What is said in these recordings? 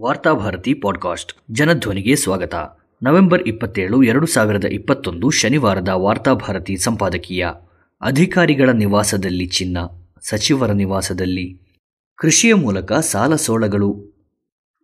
Varthabharati podcast. ಜನಧ್ವನಿಗೆ ಸ್ವಾಗತ. November ಇಪ್ಪತ್ತೇಳು, ಎರಡು ಸಾವಿರದ ಇಪ್ಪತ್ತೊಂದು ಶನಿವಾರದ ವಾರ್ತಾಭಾರತಿ ಸಂಪಾದಕೀಯ. ಅಧಿಕಾರಿಗಳ ನಿವಾಸದಲ್ಲಿ ಚಿನ್ನ. ಸಚಿವರ ನಿವಾಸದಲ್ಲಿ. ಕೃಷಿಯ ಮೂಲಕ ಸಾಲ ಸೋಲಗಳು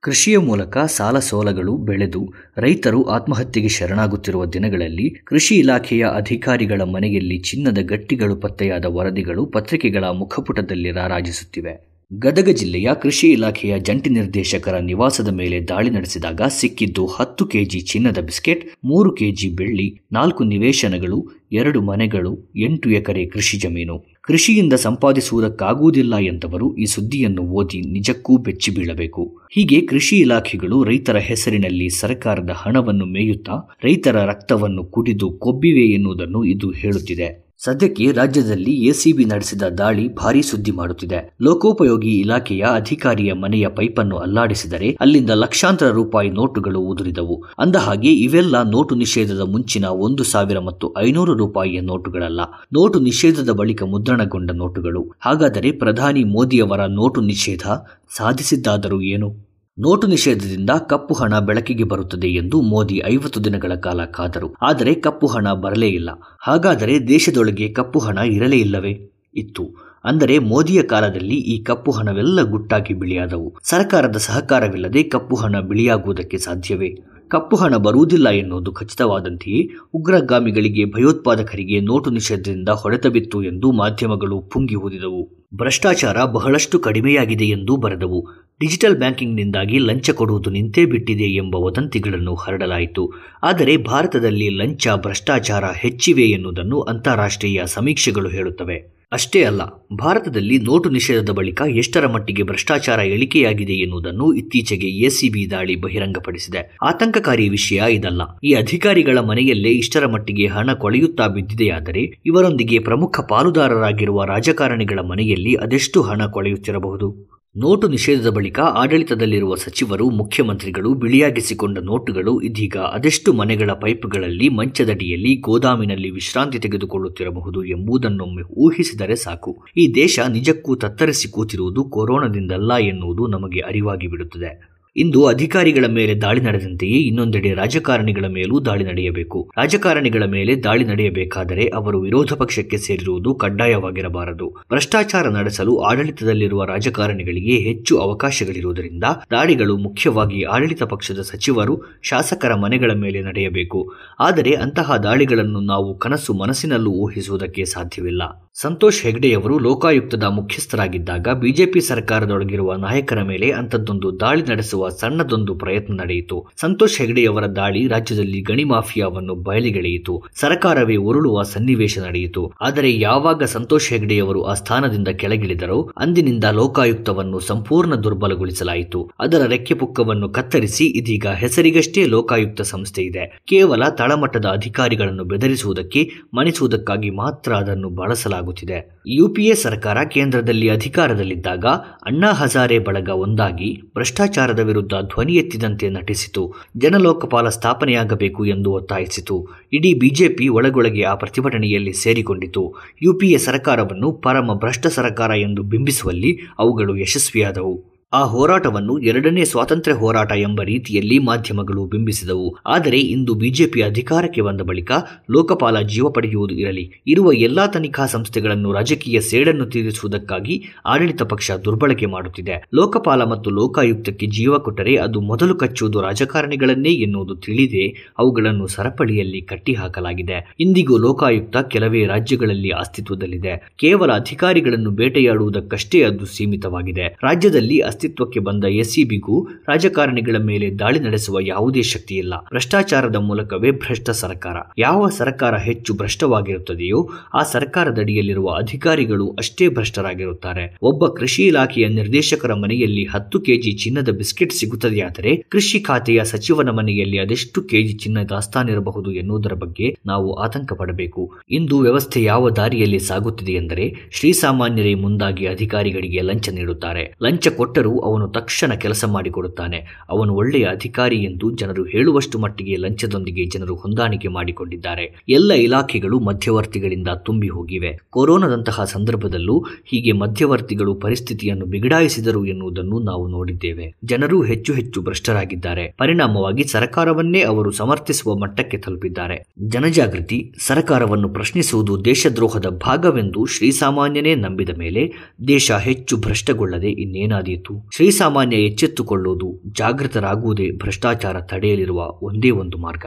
ಕೃಷಿಯ ಮೂಲಕ ಸಾಲ ಸೋಲಗಳು ಬೆಳೆದು ರೈತರು ಆತ್ಮಹತ್ಯೆಗೆ ಶರಣಾಗುತ್ತಿರುವ ದಿನಗಳಲ್ಲಿ ಕೃಷಿ ಇಲಾಖೆಯ ಅಧಿಕಾರಿಗಳ ಮನೆಯಲ್ಲಿ ಚಿನ್ನದ ಗಟ್ಟಿಗಳು ಪತ್ತೆಯಾದ ವರದಿಗಳು ಪತ್ರಿಕೆಗಳ ಮುಖಪುಟದಲ್ಲಿ ರಾರಾಜಿಸುತ್ತಿವೆ. ಗದಗ ಜಿಲ್ಲೆಯ ಕೃಷಿ ಇಲಾಖೆಯ ಜಂಟಿ ನಿರ್ದೇಶಕರ ನಿವಾಸದ ಮೇಲೆ ದಾಳಿ ನಡೆಸಿದಾಗ ಸಿಕ್ಕಿದ್ದು ಹತ್ತು ಕೆಜಿ ಚಿನ್ನದ ಬಿಸ್ಕೆಟ್, ಮೂರು ಕೆಜಿ ಬೆಳ್ಳಿ, ನಾಲ್ಕು ನಿವೇಶನಗಳು, ಎರಡು ಮನೆಗಳು, ಎಂಟು ಎಕರೆ ಕೃಷಿ ಜಮೀನು. ಕೃಷಿಯಿಂದ ಸಂಪಾದಿಸುವುದಕ್ಕಾಗುವುದಿಲ್ಲ ಎಂದವರು ಈ ಸುದ್ದಿಯನ್ನು ಓದಿ ನಿಜಕ್ಕೂ ಬೆಚ್ಚಿ ಬೀಳಬೇಕು. ಹೀಗೆ ಕೃಷಿ ಇಲಾಖೆಗಳು ರೈತರ ಹೆಸರಿನಲ್ಲಿ ಸರ್ಕಾರದ ಹಣವನ್ನು ಮೇಯುತ್ತಾ ರೈತರ ರಕ್ತವನ್ನು ಕುಡಿದು ಕೊಬ್ಬಿವೆ ಎನ್ನುವುದನ್ನು ಇದು ಹೇಳುತ್ತಿದೆ. ಸದ್ಯಕ್ಕೆ ರಾಜ್ಯದಲ್ಲಿ ಎಸಿಬಿ ನಡೆಸಿದ ದಾಳಿ ಭಾರಿ ಸುದ್ದಿ ಮಾಡುತ್ತಿದೆ. ಲೋಕೋಪಯೋಗಿ ಇಲಾಖೆಯ ಅಧಿಕಾರಿಯ ಮನೆಯ ಪೈಪನ್ನು ಅಲ್ಲಾಡಿಸಿದರೆ ಅಲ್ಲಿಂದ ಲಕ್ಷಾಂತರ ರೂಪಾಯಿ ನೋಟುಗಳು ಉದುರಿದವು. ಅಂದಹಾಗೆ, ಇವೆಲ್ಲ ನೋಟು ನಿಷೇಧದ ಮುಂಚಿನ ಒಂದು ಸಾವಿರ ಮತ್ತು ಐನೂರು ರೂಪಾಯಿಯ ನೋಟುಗಳಲ್ಲ. ನೋಟು ನಿಷೇಧದ ಬಳಿಕ ಮುದ್ರಣಗೊಂಡ ನೋಟುಗಳು. ಹಾಗಾದರೆ ಪ್ರಧಾನಿ ಮೋದಿಯವರ ನೋಟು ನಿಷೇಧ ಸಾಧಿಸಿದ್ದಾದರೂ ಏನು? ನೋಟು ನಿಷೇಧದಿಂದ ಕಪ್ಪು ಹಣ ಬೆಳಕಿಗೆ ಬರುತ್ತದೆ ಎಂದು ಮೋದಿ ಐವತ್ತು ದಿನಗಳ ಕಾಲ ಕಾದರು. ಆದರೆ ಕಪ್ಪು ಹಣ ಬರಲೇ ಇಲ್ಲ. ಹಾಗಾದರೆ ದೇಶದೊಳಗೆ ಕಪ್ಪು ಹಣ ಇರಲೇ ಇಲ್ಲವೇ? ಇತ್ತು. ಅಂದರೆ ಮೋದಿಯ ಕಾಲದಲ್ಲಿ ಈ ಕಪ್ಪು ಹಣವೆಲ್ಲ ಗುಟ್ಟಾಗಿ ಬಿಳಿಯಾದವು. ಸರ್ಕಾರದ ಸಹಕಾರವಿಲ್ಲದೆ ಕಪ್ಪು ಹಣ ಬಿಳಿಯಾಗುವುದಕ್ಕೆ ಸಾಧ್ಯವೇ? ಕಪ್ಪು ಹಣ ಬರುವುದಿಲ್ಲ ಎನ್ನುವುದು ಖಚಿತವಾದಂತೆಯೇ ಉಗ್ರಗಾಮಿಗಳಿಗೆ ಭಯೋತ್ಪಾದಕರಿಗೆ ನೋಟು ನಿಷೇಧದಿಂದ ಹೊಡೆತ ಬಿತ್ತು ಎಂದು ಮಾಧ್ಯಮಗಳು ಪುಂಗಿ ಊದಿದವು. ಭ್ರಷ್ಟಾಚಾರ ಬಹಳಷ್ಟು ಕಡಿಮೆಯಾಗಿದೆ ಎಂದು ಬರೆದವು. ಡಿಜಿಟಲ್ ಬ್ಯಾಂಕಿಂಗ್ನಿಂದಾಗಿ ಲಂಚ ಕೊಡುವುದು ನಿಂತೇ ಬಿಟ್ಟಿದೆ ಎಂಬ ವದಂತಿಗಳನ್ನು ಹರಡಲಾಯಿತು. ಆದರೆ ಭಾರತದಲ್ಲಿ ಲಂಚ ಭ್ರಷ್ಟಾಚಾರ ಹೆಚ್ಚಿವೆ ಎನ್ನುವುದನ್ನು ಅಂತಾರಾಷ್ಟ್ರೀಯ ಸಮೀಕ್ಷೆಗಳು ಹೇಳುತ್ತವೆ. ಅಷ್ಟೇ ಅಲ್ಲ, ಭಾರತದಲ್ಲಿ ನೋಟು ನಿಷೇಧದ ಬಳಿಕ ಎಷ್ಟರ ಮಟ್ಟಿಗೆ ಭ್ರಷ್ಟಾಚಾರ ಇಳಿಕೆಯಾಗಿದೆ ಎನ್ನುವುದನ್ನು ಇತ್ತೀಚೆಗೆ ಎಸಿಬಿ ದಾಳಿ ಬಹಿರಂಗಪಡಿಸಿದೆ. ಆತಂಕಕಾರಿ ವಿಷಯ ಇದಲ್ಲ. ಈ ಅಧಿಕಾರಿಗಳ ಮನೆಯಲ್ಲೇ ಇಷ್ಟರ ಮಟ್ಟಿಗೆ ಹಣ ಕೊಳೆಯುತ್ತಾ ಬಿದ್ದಿದೆಯಾದರೆ, ಇವರೊಂದಿಗೆ ಪ್ರಮುಖ ಪಾಲುದಾರರಾಗಿರುವ ರಾಜಕಾರಣಿಗಳ ಮನೆಯಲ್ಲಿ ಅದೆಷ್ಟು ಹಣ ಕೊಳೆಯುತ್ತಿರಬಹುದು? ನೋಟು ನಿಷೇಧದ ಬಳಿಕ ಆಡಳಿತದಲ್ಲಿರುವ ಸಚಿವರು, ಮುಖ್ಯಮಂತ್ರಿಗಳು ಬಿಳಿಯಾಗಿಸಿಕೊಂಡ ನೋಟುಗಳು ಇದೀಗ ಅದೆಷ್ಟು ಮನೆಗಳ ಪೈಪ್ಗಳಲ್ಲಿ ಮಂಚದಡಿಯಲ್ಲಿ ಗೋದಾಮಿನಲ್ಲಿ ವಿಶ್ರಾಂತಿ ತೆಗೆದುಕೊಳ್ಳುತ್ತಿರಬಹುದು ಎಂಬುದನ್ನೊಮ್ಮೆ ಊಹಿಸಿದರೆ ಸಾಕು. ಈ ದೇಶ ನಿಜಕ್ಕೂ ತತ್ತರಿಸಿ ಕೂತಿರುವುದು ಕೊರೋನಾದಿಂದಲ್ಲ ಎನ್ನುವುದು ನಮಗೆ ಅರಿವಾಗಿ ಬಿಡುತ್ತದೆ. ಇಂದು ಅಧಿಕಾರಿಗಳ ಮೇಲೆ ದಾಳಿ ನಡೆದಂತೆಯೇ ಇನ್ನೊಂದೆಡೆ ರಾಜಕಾರಣಿಗಳ ಮೇಲೂ ದಾಳಿ ನಡೆಯಬೇಕು. ರಾಜಕಾರಣಿಗಳ ಮೇಲೆ ದಾಳಿ ನಡೆಯಬೇಕಾದರೆ ಅವರು ವಿರೋಧ ಪಕ್ಷಕ್ಕೆ ಸೇರಿರುವುದು ಕಡ್ಡಾಯವಾಗಿರಬಾರದು. ಭ್ರಷ್ಟಾಚಾರ ನಡೆಸಲು ಆಡಳಿತದಲ್ಲಿರುವ ರಾಜಕಾರಣಿಗಳಿಗೆ ಹೆಚ್ಚು ಅವಕಾಶಗಳಿರುವುದರಿಂದ ದಾಳಿಗಳು ಮುಖ್ಯವಾಗಿ ಆಡಳಿತ ಪಕ್ಷದ ಸಚಿವರು, ಶಾಸಕರ ಮನೆಗಳ ಮೇಲೆ ನಡೆಯಬೇಕು. ಆದರೆ ಅಂತಹ ದಾಳಿಗಳನ್ನು ನಾವು ಕನಸು ಮನಸ್ಸಿನಲ್ಲೂ ಊಹಿಸುವುದಕ್ಕೆ ಸಾಧ್ಯವಿಲ್ಲ. ಸಂತೋಷ್ ಹೆಗ್ಡೆಯವರು ಲೋಕಾಯುಕ್ತದ ಮುಖ್ಯಸ್ಥರಾಗಿದ್ದಾಗ ಬಿಜೆಪಿ ಸರ್ಕಾರದೊಳಗಿರುವ ನಾಯಕರ ಮೇಲೆ ಅಂಥದ್ದೊಂದು ದಾಳಿ ನಡೆಸುವ ಸಣ್ಣದೊಂದು ಪ್ರಯತ್ನ ನಡೆಯಿತು. ಸಂತೋಷ್ ಹೆಗ್ಡೆಯವರ ದಾಳಿ ರಾಜ್ಯದಲ್ಲಿ ಗಣಿ ಮಾಫಿಯಾವನ್ನು ಬಯಲಿಗೆಳೆಯಿತು. ಸರ್ಕಾರವೇ ಉರುಳುವ ಸನ್ನಿವೇಶ ನಡೆಯಿತು. ಆದರೆ ಯಾವಾಗ ಸಂತೋಷ್ ಹೆಗ್ಡೆಯವರು ಆ ಸ್ಥಾನದಿಂದ ಕೆಳಗಿಳಿದರೋ, ಅಂದಿನಿಂದ ಲೋಕಾಯುಕ್ತವನ್ನು ಸಂಪೂರ್ಣ ದುರ್ಬಲಗೊಳಿಸಲಾಯಿತು. ಅದರ ರೆಕ್ಕೆ ಪುಕ್ಕವನ್ನು ಕತ್ತರಿಸಿ ಇದೀಗ ಹೆಸರಿಗಷ್ಟೇ ಲೋಕಾಯುಕ್ತ ಸಂಸ್ಥೆ ಇದೆ. ಕೇವಲ ತಳಮಟ್ಟದ ಅಧಿಕಾರಿಗಳನ್ನು ಬೆದರಿಸುವುದಕ್ಕೆ, ಮಣಿಸುವುದಕ್ಕಾಗಿ ಮಾತ್ರ ಅದನ್ನು ಬಳಸಲಾಗುತ್ತಿದೆ. ಯುಪಿಎ ಸರ್ಕಾರ ಕೇಂದ್ರದಲ್ಲಿ ಅಧಿಕಾರದಲ್ಲಿದ್ದಾಗ, ಅಣ್ಣಾ ಹಜಾರೆ ಬಳಗ ಒಂದಾಗಿ ಭ್ರಷ್ಟಾಚಾರದ ವಿರುದ್ಧ ಧ್ವನಿ ಎತ್ತಿದಂತೆ ನಟಿಸಿತು. ಜನಲೋಕಪಾಲ ಸ್ಥಾಪನೆಯಾಗಬೇಕು ಎಂದು ಒತ್ತಾಯಿಸಿತು. ಇಡೀ ಬಿಜೆಪಿ ಒಳಗೊಳಗೆ ಆ ಪ್ರತಿಭಟನೆಯಲ್ಲಿ ಸೇರಿಕೊಂಡಿತು. ಯುಪಿಎ ಸರ್ಕಾರವನ್ನು ಪರಮ ಭ್ರಷ್ಟ ಸರ್ಕಾರ ಎಂದು ಬಿಂಬಿಸುವಲ್ಲಿ ಅವುಗಳು ಯಶಸ್ವಿಯಾದವು. ಆ ಹೋರಾಟವನ್ನು ಎರಡನೇ ಸ್ವಾತಂತ್ರ್ಯ ಹೋರಾಟ ಎಂಬ ರೀತಿಯಲ್ಲಿ ಮಾಧ್ಯಮಗಳು ಬಿಂಬಿಸಿದವು. ಆದರೆ ಇಂದು ಬಿಜೆಪಿ ಅಧಿಕಾರಕ್ಕೆ ಬಂದ ಬಳಿಕ ಲೋಕಪಾಲ ಜೀವ ಪಡೆಯುವುದು ಇರಲಿ, ಇರುವ ಎಲ್ಲಾ ತನಿಖಾ ಸಂಸ್ಥೆಗಳನ್ನು ರಾಜಕೀಯ ಸೇಡನ್ನು ತೀರಿಸುವುದಕ್ಕಾಗಿ ಆಡಳಿತ ಪಕ್ಷ ದುರ್ಬಳಕೆ ಮಾಡುತ್ತಿದೆ. ಲೋಕಪಾಲ ಮತ್ತು ಲೋಕಾಯುಕ್ತಕ್ಕೆ ಜೀವ ಕೊಟ್ಟರೆ ಅದು ಮೊದಲು ಕಚ್ಚುವುದು ರಾಜಕಾರಣಿಗಳನ್ನೇ ಎನ್ನುವುದು ತಿಳಿದೇ ಅವುಗಳನ್ನು ಸರಪಳಿಯಲ್ಲಿ ಕಟ್ಟಿಹಾಕಲಾಗಿದೆ. ಇಂದಿಗೂ ಲೋಕಾಯುಕ್ತ ಕೆಲವೇ ರಾಜ್ಯಗಳಲ್ಲಿ ಅಸ್ತಿತ್ವದಲ್ಲಿದೆ. ಕೇವಲ ಅಧಿಕಾರಿಗಳನ್ನು ಬೇಟೆಯಾಡುವುದಕ್ಕಷ್ಟೇ ಅದು ಸೀಮಿತವಾಗಿದೆ. ರಾಜ್ಯದಲ್ಲಿ ಅಸ್ತಿತ್ವಕ್ಕೆ ಬಂದ ಎಸ್ಸಿಬಿಗೂ ರಾಜಕಾರಣಿಗಳ ಮೇಲೆ ದಾಳಿ ನಡೆಸುವ ಯಾವುದೇ ಶಕ್ತಿಯಿಲ್ಲ. ಭ್ರಷ್ಟಾಚಾರದ ಮೂಲಕವೇ ಭ್ರಷ್ಟ ಸರ್ಕಾರ. ಯಾವ ಸರ್ಕಾರ ಹೆಚ್ಚು ಭ್ರಷ್ಟವಾಗಿರುತ್ತದೆಯೋ ಆ ಸರ್ಕಾರದಡಿಯಲ್ಲಿರುವ ಅಧಿಕಾರಿಗಳು ಅಷ್ಟೇ ಭ್ರಷ್ಟರಾಗಿರುತ್ತಾರೆ. ಒಬ್ಬ ಕೃಷಿ ಇಲಾಖೆಯ ನಿರ್ದೇಶಕರ ಮನೆಯಲ್ಲಿ ಹತ್ತು ಕೆಜಿ ಚಿನ್ನದ ಬಿಸ್ಕೆಟ್ ಸಿಗುತ್ತದೆಯಾದರೆ ಕೃಷಿ ಖಾತೆಯ ಸಚಿವನ ಮನೆಯಲ್ಲಿ ಅದೆಷ್ಟು ಕೆಜಿ ಚಿನ್ನ ದಾಸ್ತಾನಿರಬಹುದು ಎನ್ನುವುದರ ಬಗ್ಗೆ ನಾವು ಆತಂಕ ಪಡಬೇಕು. ಇಂದು ವ್ಯವಸ್ಥೆ ಯಾವ ದಾರಿಯಲ್ಲಿ ಸಾಗುತ್ತಿದೆ ಎಂದರೆ ಶ್ರೀಸಾಮಾನ್ಯರೇ ಮುಂದಾಗಿ ಅಧಿಕಾರಿಗಳಿಗೆ ಲಂಚ ನೀಡುತ್ತಾರೆ. ಲಂಚ ಕೊಟ್ಟ ಆದರೂ ಅವನು ತಕ್ಷಣ ಕೆಲಸ ಮಾಡಿಕೊಡುತ್ತಾನೆ. ಅವನು ಒಳ್ಳೆಯ ಅಧಿಕಾರಿ ಎಂದು ಜನರು ಹೇಳುವಷ್ಟು ಮಟ್ಟಿಗೆ ಲಂಚದೊಂದಿಗೆ ಜನರು ಹೊಂದಾಣಿಕೆ ಮಾಡಿಕೊಂಡಿದ್ದಾರೆ. ಎಲ್ಲ ಇಲಾಖೆಗಳು ಮಧ್ಯವರ್ತಿಗಳಿಂದ ತುಂಬಿ ಹೋಗಿವೆ. ಕೊರೋನಾದಂತಹ ಸಂದರ್ಭದಲ್ಲೂ ಹೀಗೆ ಮಧ್ಯವರ್ತಿಗಳು ಪರಿಸ್ಥಿತಿಯನ್ನು ಬಿಗಡಾಯಿಸಿದರು ಎನ್ನುವುದನ್ನು ನಾವು ನೋಡಿದ್ದೇವೆ. ಜನರು ಹೆಚ್ಚು ಹೆಚ್ಚು ಭ್ರಷ್ಟರಾಗಿದ್ದಾರೆ. ಪರಿಣಾಮವಾಗಿ ಸರ್ಕಾರವನ್ನೇ ಅವರು ಸಮರ್ಥಿಸುವ ಮಟ್ಟಕ್ಕೆ ತಲುಪಿದ್ದಾರೆ. ಜನಜಾಗೃತಿ, ಸರ್ಕಾರವನ್ನು ಪ್ರಶ್ನಿಸುವುದು ದೇಶದ್ರೋಹದ ಭಾಗವೆಂದು ಶ್ರೀಸಾಮಾನ್ಯನೇ ನಂಬಿದ ಮೇಲೆ ದೇಶ ಹೆಚ್ಚು ಭ್ರಷ್ಟಗೊಳ್ಳದೆ ಇನ್ನೇನಾದೀತು? ಶ್ರೀಸಾಮಾನ್ಯ ಎಚ್ಚೆತ್ತುಕೊಳ್ಳುವುದು ಜಾಗೃತರಾಗುವುದೇ ಭ್ರಷ್ಟಾಚಾರ ತಡೆಯಲಿರುವ ಒಂದೇ ಒಂದು ಮಾರ್ಗ.